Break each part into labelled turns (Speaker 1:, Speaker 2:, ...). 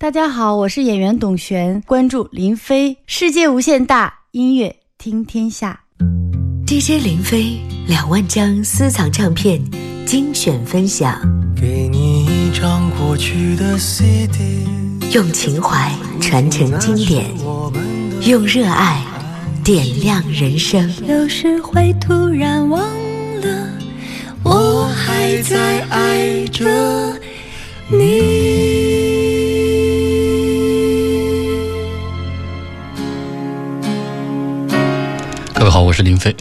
Speaker 1: 大家好，我是演员董璇，关注林飞，世界无限大，音乐听天下。
Speaker 2: DJ 林飞两万张私藏唱片精选分享，
Speaker 3: 给你一张过去的 CD，
Speaker 2: 用情怀传承经典，用热爱点亮人生。
Speaker 4: 有时会突然忘了，我还在爱着你。
Speaker 5: 好，我是林飞。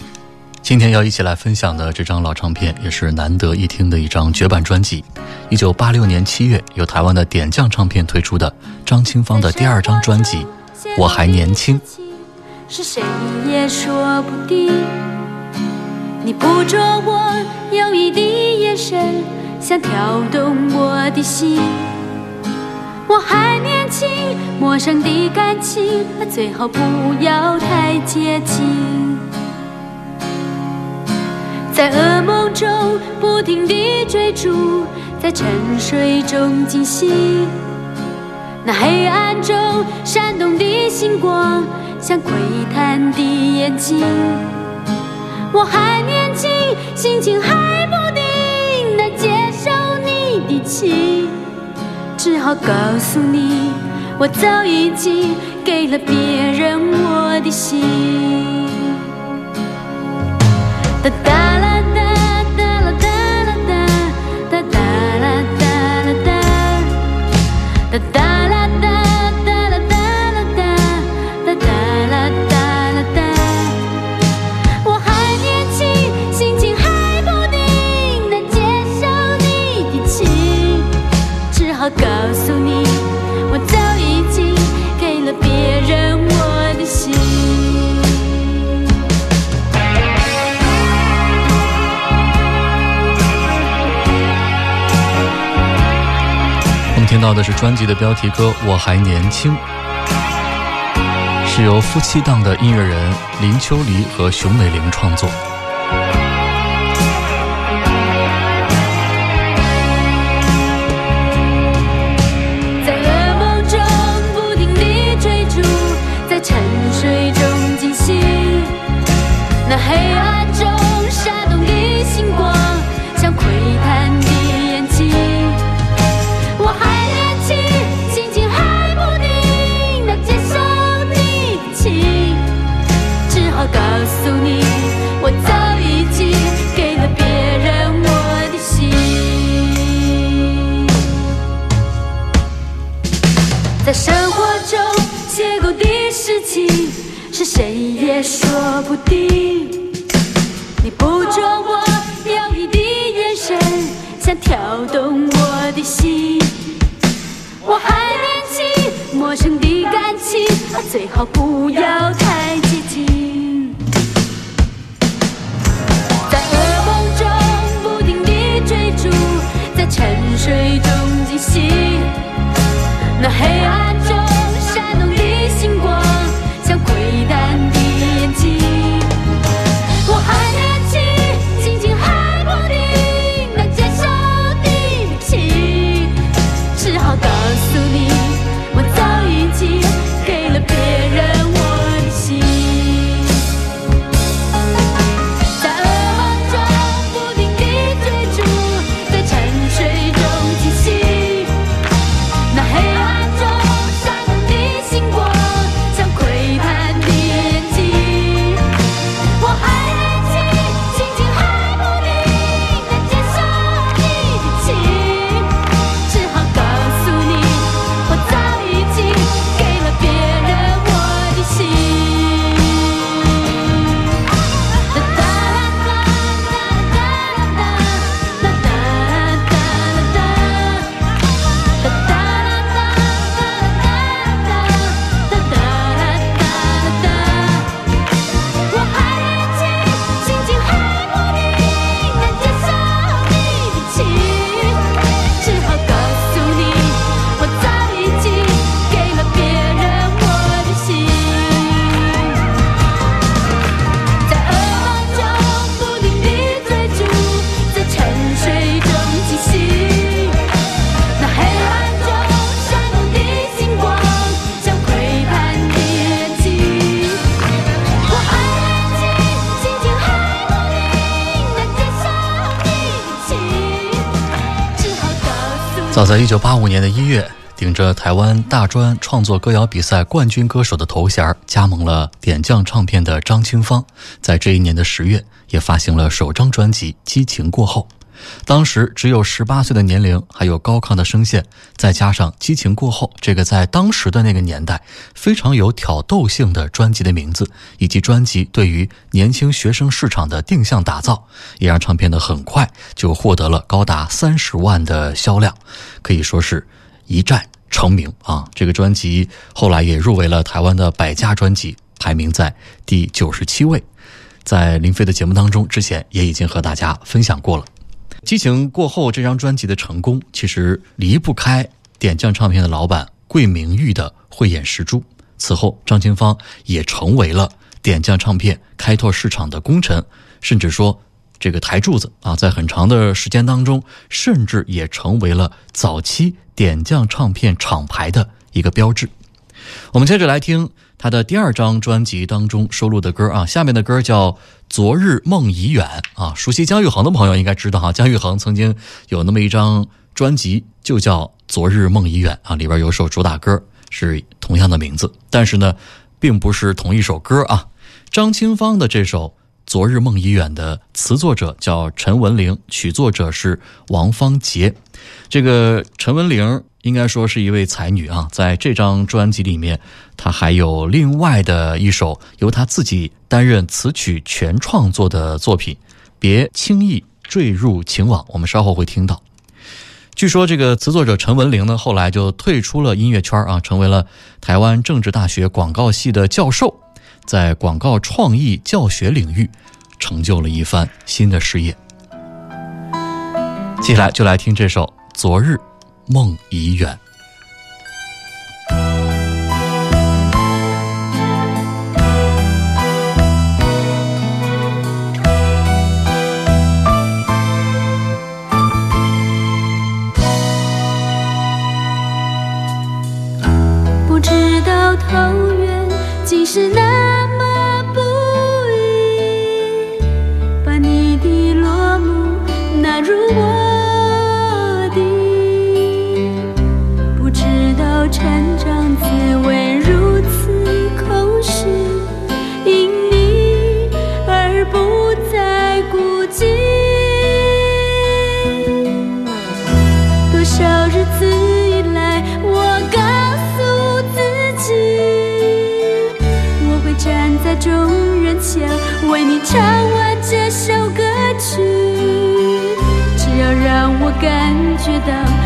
Speaker 5: 今天要一起来分享的这张老唱片，也是难得一听的一张绝版专辑。一九八六年七月，由台湾的点将唱片推出的张清芳的第二张专辑《我还年轻》。
Speaker 4: 是谁也说不定。你捕捉我有一滴眼神，想跳动我的心。我还年轻，陌生的感情最好不要太接近。在噩梦中不停地追逐，在沉睡中惊醒。那黑暗中闪动的星光，像窥探的眼睛。我还年轻，心情还不定，难接受你的情，只好告诉你，我早已经给了别人我的心。哒哒啦。哒哒啦哒啦哒，哒哒啦哒啦哒，
Speaker 5: 哒哒听到的是专辑的标题歌《我还年轻》，是由夫妻档的音乐人林秋离和熊美玲创作。
Speaker 4: 最好不要太接近。在噩梦中不停地追逐，在沉睡中惊醒。那黑暗在
Speaker 5: 一九八五年的一月，顶着台湾大专创作歌谣比赛冠军歌手的头衔，加盟了点将唱片的张清芳，在这一年的十月，也发行了首张专辑《激情过后》。当时只有十八岁的年龄，还有高亢的声线，再加上《激情过后》这个在当时的那个年代非常有挑逗性的专辑的名字，以及专辑对于年轻学生市场的定向打造，也让唱片呢很快就获得了高达三十万的销量，可以说是一战成名啊！这个专辑后来也入围了台湾的百家专辑，排名在第九十七位。在林飞的节目当中，之前也已经和大家分享过了。激情过后，这张专辑的成功其实离不开点将唱片的老板桂明玉的慧眼识珠。此后，张清芳也成为了点将唱片开拓市场的功臣，甚至说这个台柱子啊，在很长的时间当中，甚至也成为了早期点将唱片厂牌的一个标志。我们接着来听他的第二张专辑当中收录的歌啊，下面的歌叫《昨日梦已远》啊。熟悉姜育恒的朋友应该知道哈，姜育恒曾经有那么一张专辑就叫《昨日梦已远》啊，里边有首主打歌是同样的名字，但是呢，并不是同一首歌啊。张清芳的这首《昨日梦已远》的词作者叫陈文玲，曲作者是王芳杰。这个陈文玲。应该说是一位才女啊，在这张专辑里面，她还有另外的一首由她自己担任词曲全创作的作品，《别轻易坠入情网》，我们稍后会听到。据说这个词作者陈文玲呢，后来就退出了音乐圈啊，成为了台湾政治大学广告系的教授，在广告创意教学领域成就了一番新的事业。接下来就来听这首《昨日》。梦已远，
Speaker 4: 不知道桃源竟是那人前为你唱完这首歌曲。只要让我感觉到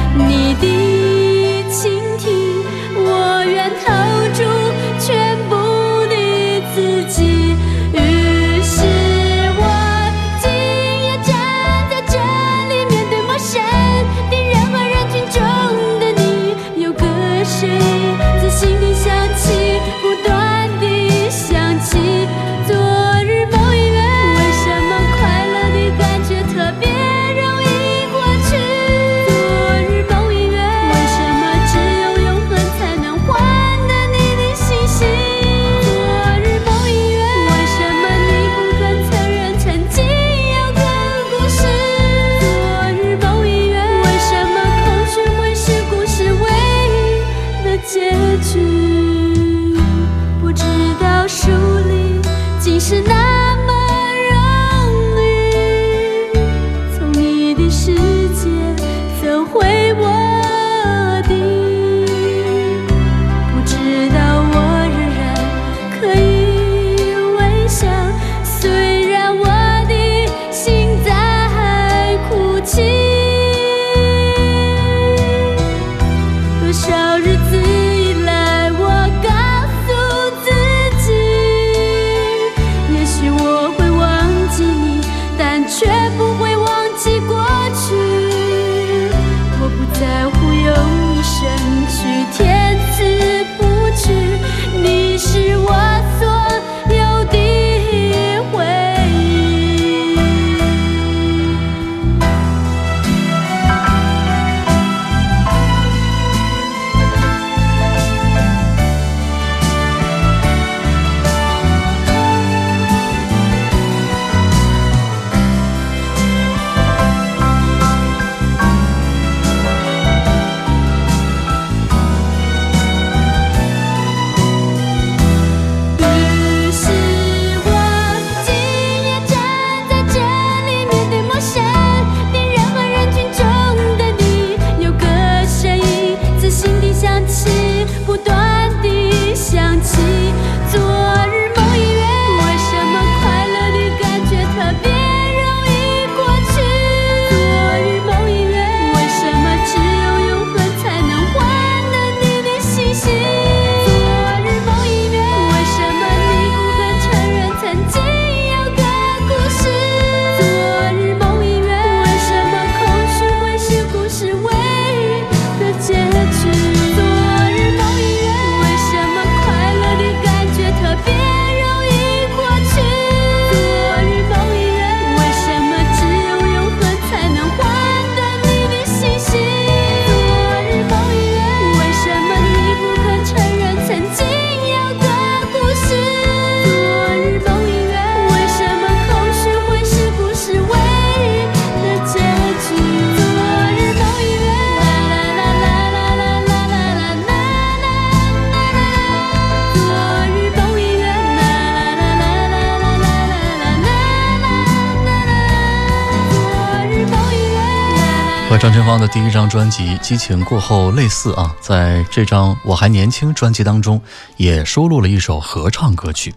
Speaker 5: 张专辑《激情过后》类似啊，在这张《我还年轻》专辑当中也收录了一首合唱歌曲，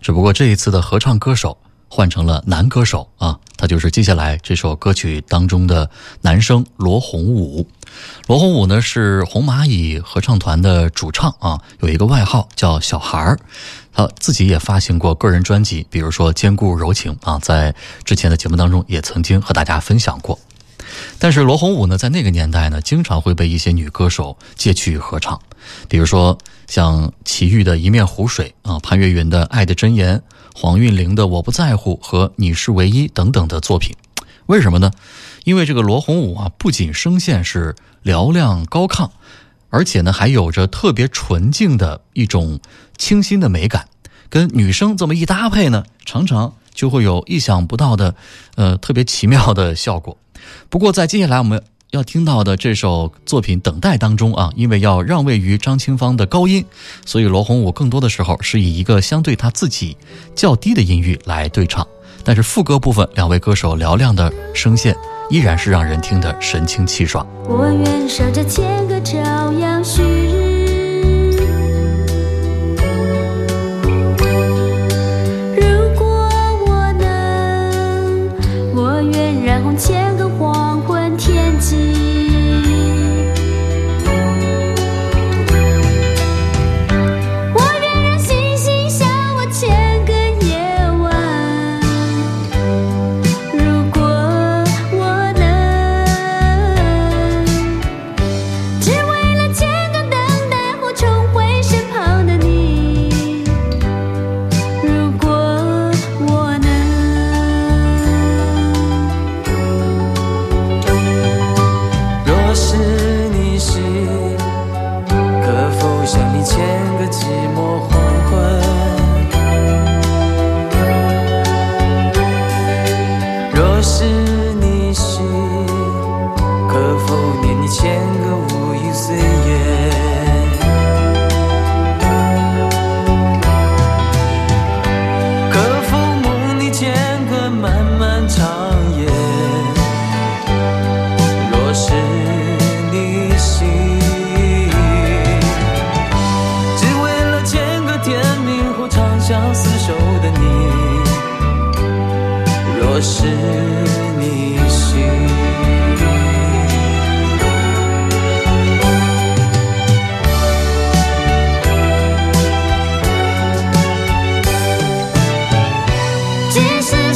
Speaker 5: 只不过这一次的合唱歌手换成了男歌手啊，他就是接下来这首歌曲当中的男生罗洪武。罗洪武呢是红蚂蚁合唱团的主唱啊，有一个外号叫小孩儿，他自己也发行过个人专辑，比如说《坚固柔情》啊，在之前的节目当中也曾经和大家分享过。但是罗红武呢，在那个年代呢，经常会被一些女歌手借去合唱，比如说像齐豫的《一面湖水》啊，潘越云的《爱的箴言》，黄韵玲的《我不在乎》和《你是唯一》等等的作品。为什么呢？因为这个罗红武啊，不仅声线是嘹亮高亢，而且呢，还有着特别纯净的一种清新的美感，跟女生这么一搭配呢，常常就会有意想不到的，呃，特别奇妙的效果。不过，在接下来我们要听到的这首作品《等待》当中啊，因为要让位于张清芳的高音，所以罗红武更多的时候是以一个相对他自己较低的音域来对唱。但是副歌部分，两位歌手嘹亮的声线依然是让人听得神清气爽。
Speaker 4: 我愿守着千个朝阳只
Speaker 3: 是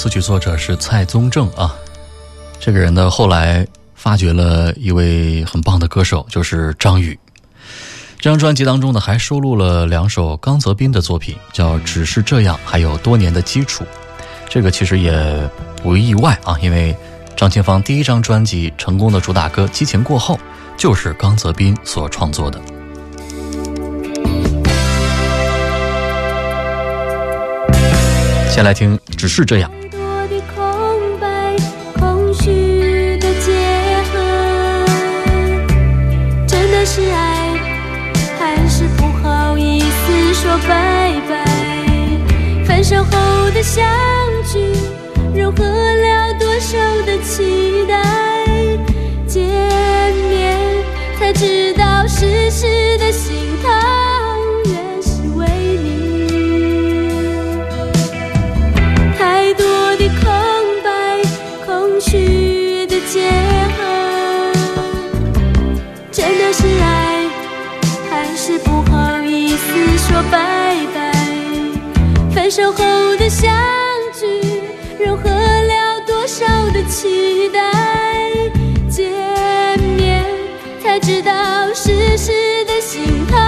Speaker 5: 词曲作者是蔡宗正啊，这个人呢后来发掘了一位很棒的歌手，就是张宇。这张专辑当中呢，还收录了两首刚泽斌的作品，叫《只是这样》，还有《多年的基础》。这个其实也不意外啊，因为张清芳第一张专辑成功的主打歌《激情过后》就是刚泽斌所创作的。先来听《只是这样》。
Speaker 4: 是爱，还是不好意思说拜拜？分手后的相聚，融合了多少的期待？见面才知道世事的心疼，分手后的相聚，融合了多少的期待？见面才知道世事的心疼，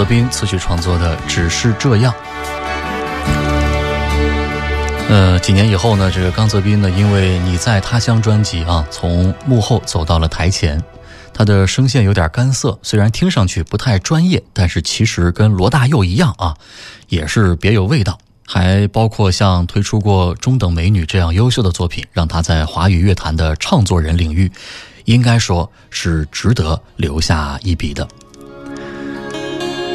Speaker 5: 泽斌词曲创作的《只是这样》。呃，几年以后呢，这个刚泽斌呢，因为《你在他乡》专辑啊，从幕后走到了台前，他的声线有点干涩，虽然听上去不太专业，但是其实跟罗大佑一样啊，也是别有味道。还包括像推出过《中等美女》这样优秀的作品，让他在华语乐坛的唱作人领域，应该说是值得留下一笔的。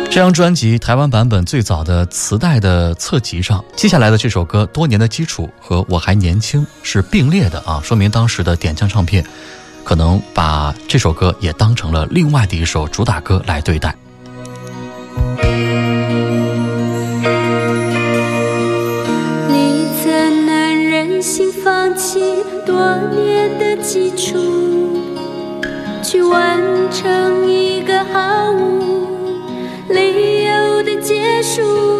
Speaker 5: 这张专辑台湾版本最早的磁带的侧辑上，接下来的这首歌《多年的基础》和《我还年轻》是并列的啊，说明当时的点将唱片可能把这首歌也当成了另外的一首主打歌来对待。
Speaker 4: 你怎能忍心放弃多年的
Speaker 1: 基础，去完成一？
Speaker 4: 输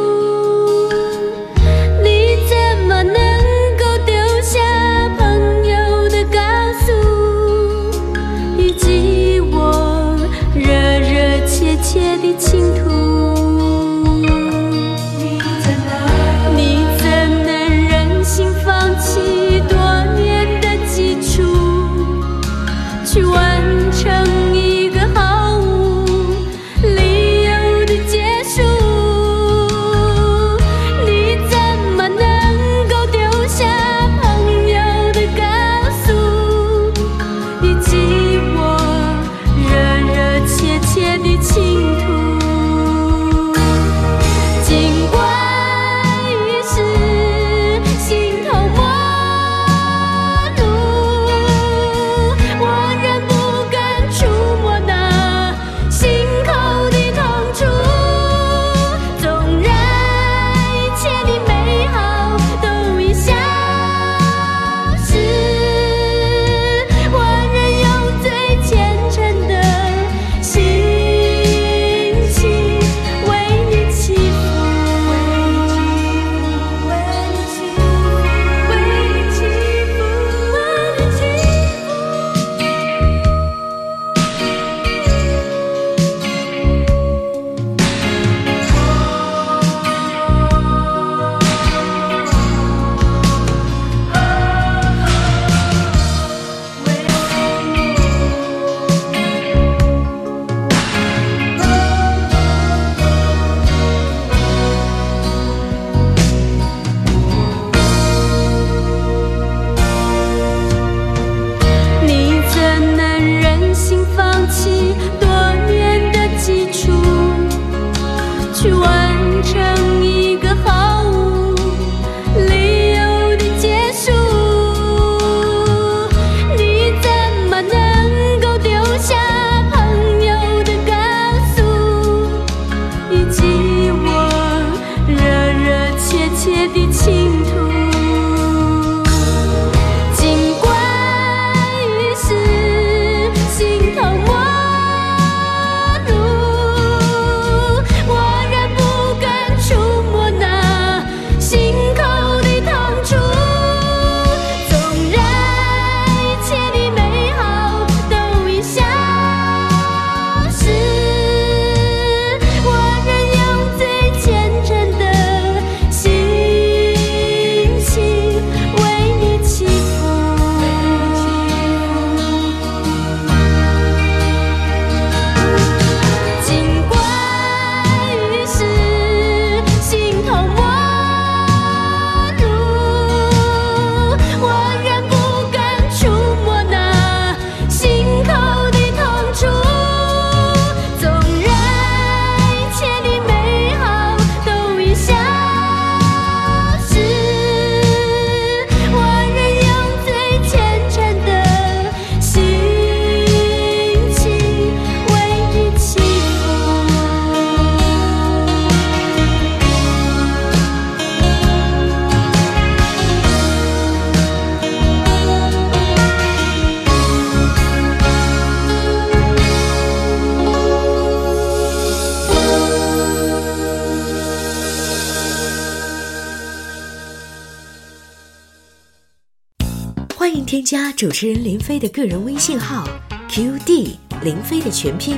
Speaker 4: 主持人林飞的个人微信号 qd 林飞的全拼，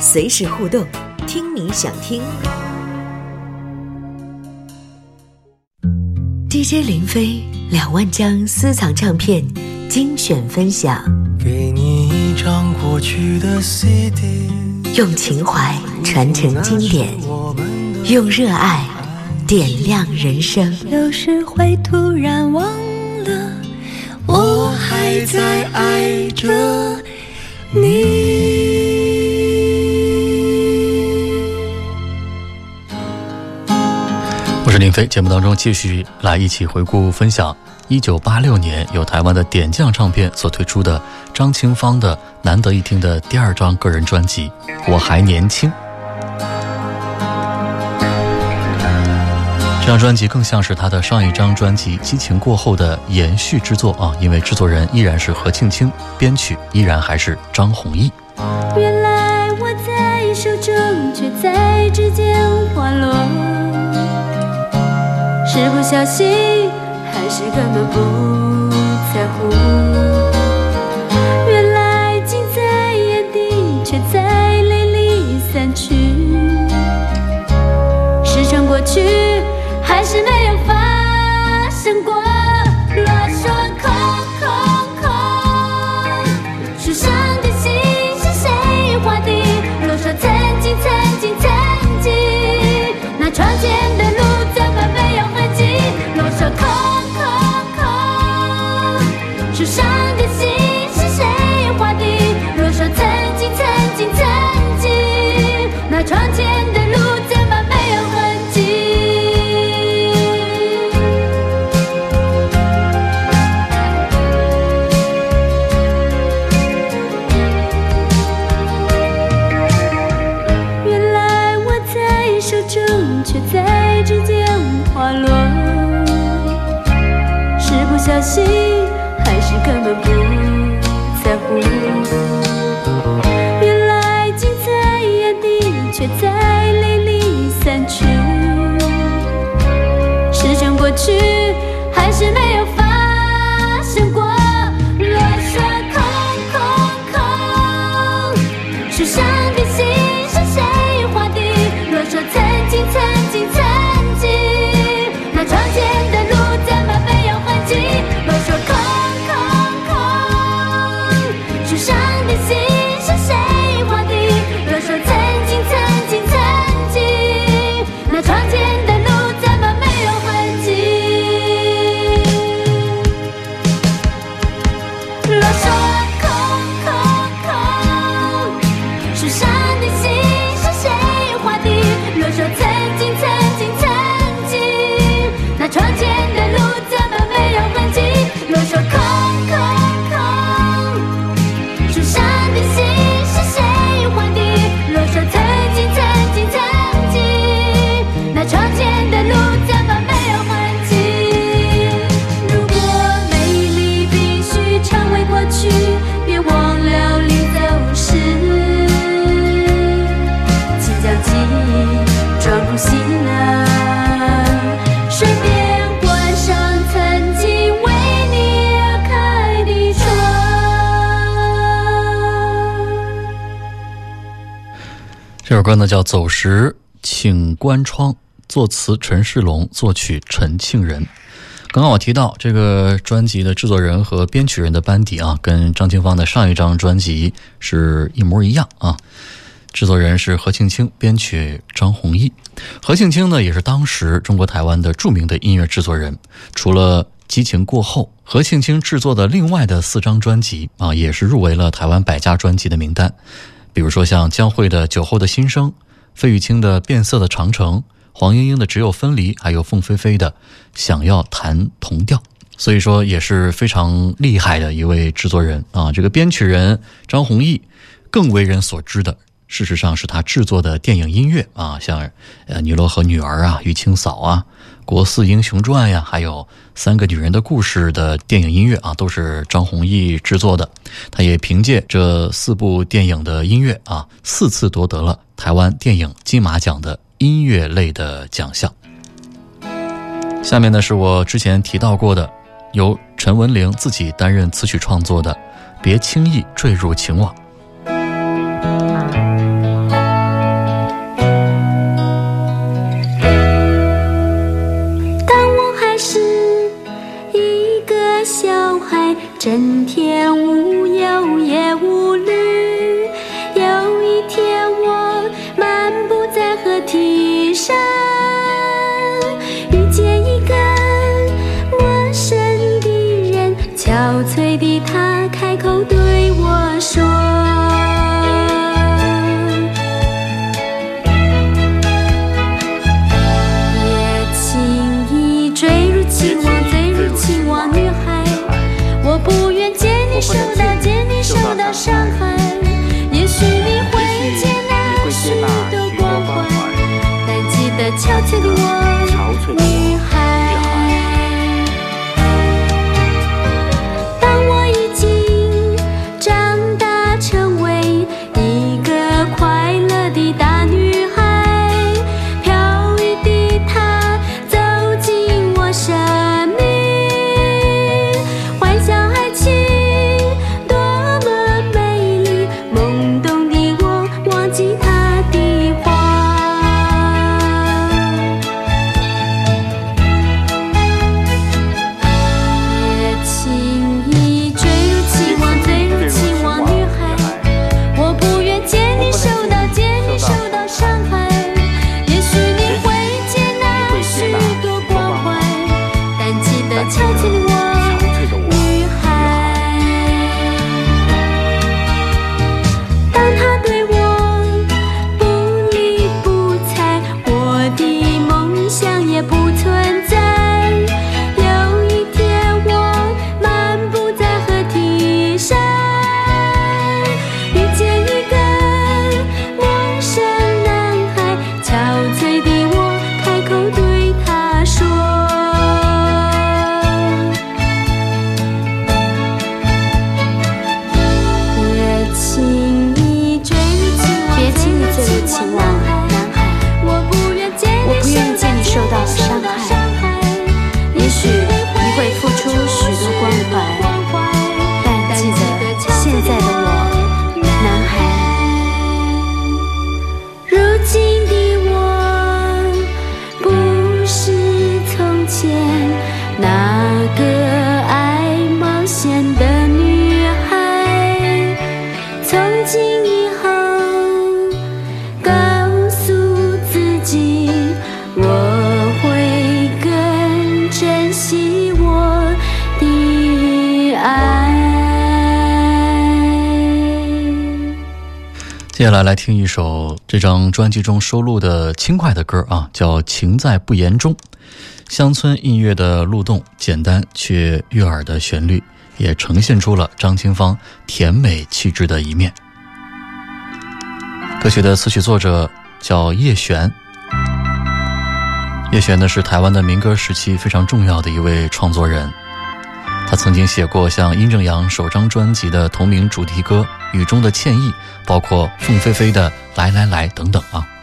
Speaker 4: 随时互动，听你想听。DJ 林飞两万张私藏唱片精选分享，
Speaker 3: 给你一张过去的 CD，
Speaker 4: 用情怀传承经典，用热爱点亮人生。
Speaker 1: 有时会突然忘了。我还在爱着你。
Speaker 5: 我是林飞节目当中继续来一起回顾分享一九八六年由台湾的点将唱片所推出的张清芳的难得一听的第二张个人专辑我还年轻。这张专辑更像是他的上一张专辑《激情过后》的延续之作啊，因为制作人依然是何庆清，编曲依然还是张弘毅。
Speaker 4: 原来我在手中，却在指尖滑落。是不小心，还是根本不在乎？原来近在眼底，却在泪里散去。时辰过去，却在指尖滑落。是不小心，还是根本不在乎？原来近在眼底，却在泪里散去。时间过去，
Speaker 5: 歌呢叫《走时请关窗》，作词陈世龙，作曲陈庆仁。刚刚我提到这个专辑的制作人和编曲人的班底啊，跟张清芳的上一张专辑是一模一样啊。制作人是何庆清，编曲张弘毅。何庆清呢，也是当时中国台湾的著名的音乐制作人。除了《激情过后》，何庆清制作的另外的四张专辑啊，也是入围了台湾百家专辑的名单。比如说像江蕙的《酒后的心声》，费玉清的《变色的长城》，黄莺莺的《只有分离》，还有凤飞飞的《想要弹同调》。所以说也是非常厉害的一位制作人啊。这个编曲人张弘毅更为人所知的，事实上是他制作的电影音乐啊，像呃《尼罗河女儿》啊，《玉清嫂》啊，《国四英雄传》呀，还有《三个女人的故事》的电影音乐啊，都是张弘毅制作的。他也凭借这四部电影的音乐啊，四次夺得了台湾电影金马奖的音乐类的奖项。下面呢是我之前提到过的，由陈文玲自己担任词曲创作的《别轻易坠入情网》。
Speaker 4: 接
Speaker 5: 下来来听一首这张专辑中收录的轻快的歌啊，叫《情在不言中》。乡村音乐的路动，简单却悦耳的旋律，也呈现出了张清芳甜美气质的一面。歌曲的词曲作者叫叶璇，叶璇呢是台湾的民歌时期非常重要的一位创作人。他曾经写过像殷正阳首张专辑的同名主题歌《雨中的歉意》，包括凤飞飞的《来来来》等等啊。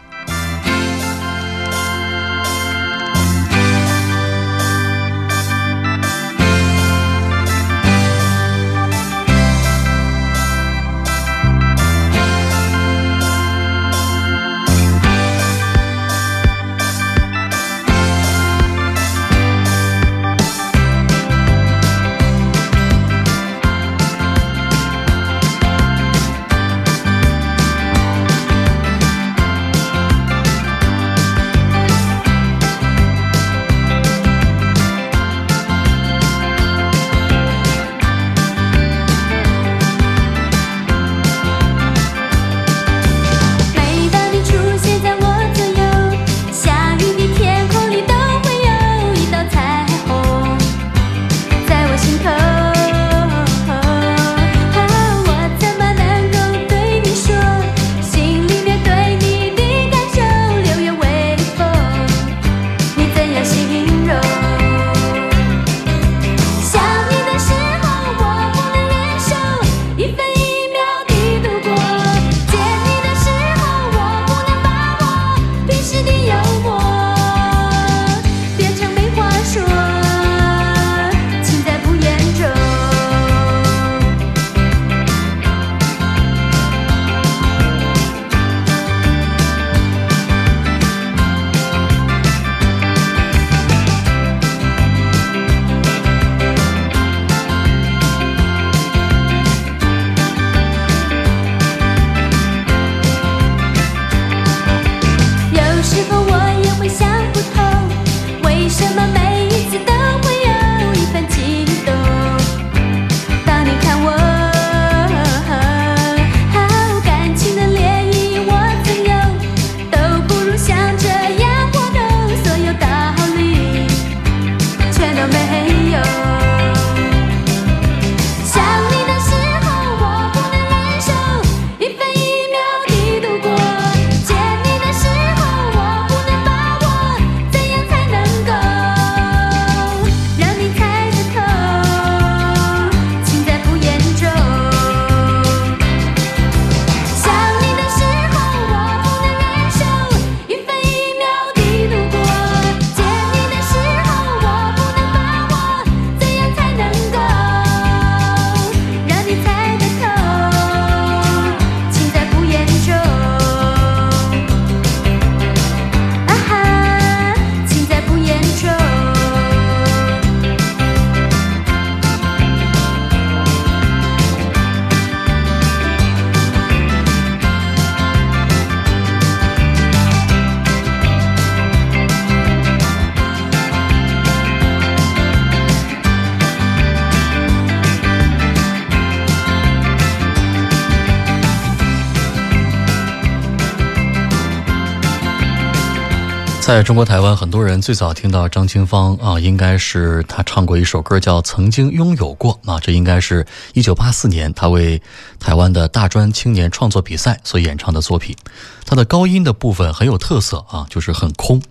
Speaker 5: 在中国台湾，很多人最早听到张清芳啊，应该是他唱过一首歌叫《曾经拥有过》啊，这应该是一九八四年他为台湾的大专青年创作比赛所演唱的作品。他的高音的部分很有特色啊，就是很空，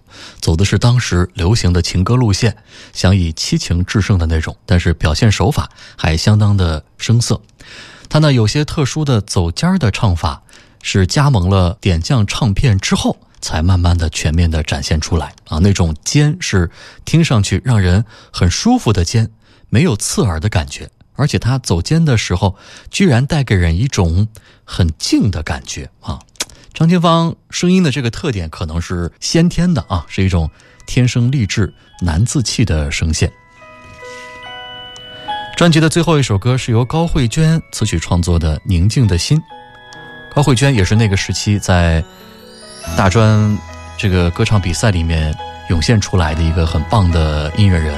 Speaker 5: 走的是当时流行的情歌路线，想以七情制胜的那种，但是表现手法还相当的生涩。他那有些特殊的走尖儿的唱法，是加盟了点将唱片之后。才慢慢的全面的展现出来啊，那种尖是听上去让人很舒服的尖，没有刺耳的感觉，而且他走尖的时候，居然带给人一种很静的感觉啊。张清芳声音的这个特点可能是先天的啊，是一种天生丽质难自弃的声线。专辑的最后一首歌是由高慧娟词曲创作的《宁静的心》，高慧娟也是那个时期在。大专这个歌唱比赛里面涌现出来的一个很棒的音乐人，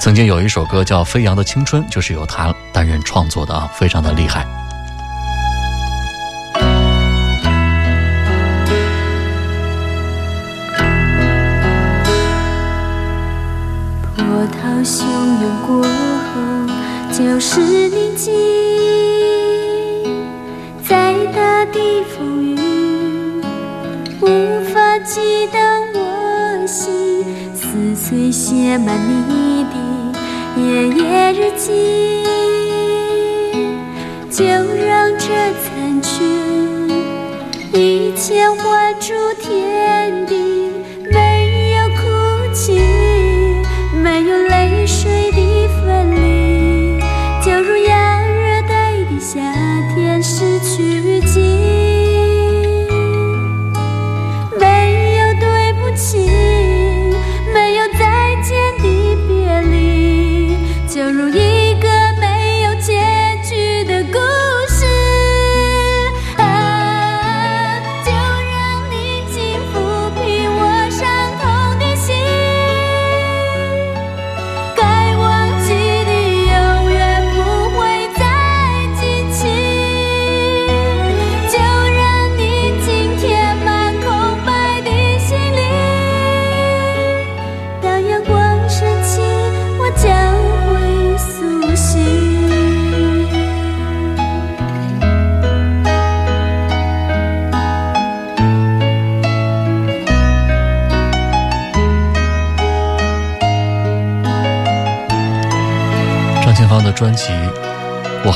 Speaker 5: 曾经有一首歌叫《飞扬的青春》，就是由他担任创作的啊，非常的厉害。
Speaker 4: 波涛汹涌过后，就是宁静，在大地风。无法激荡我心，撕碎写满你的夜夜日记，就让这残缺一切还诸天地，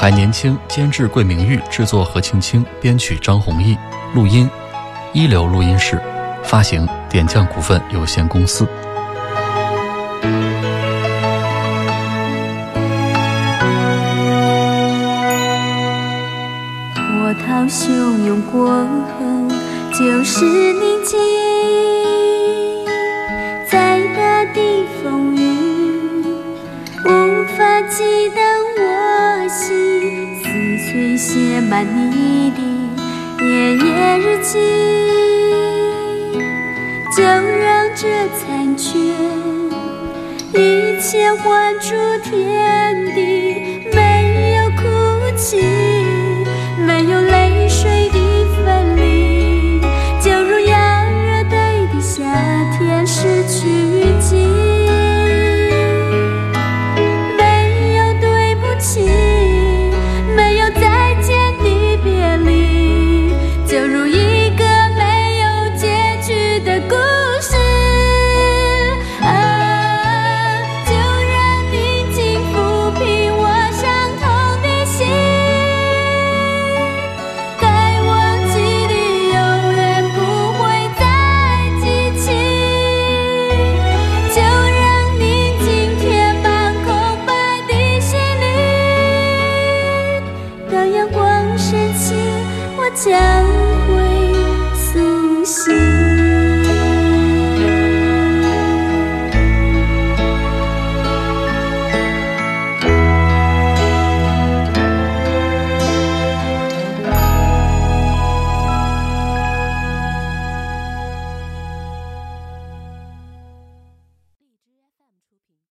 Speaker 5: 还年轻》，监制桂明玉，制作何庆清，编曲张弘毅，录音一流录音室，发行点将股份有限公司。
Speaker 4: 就让这残缺一切换出天地，没有哭泣。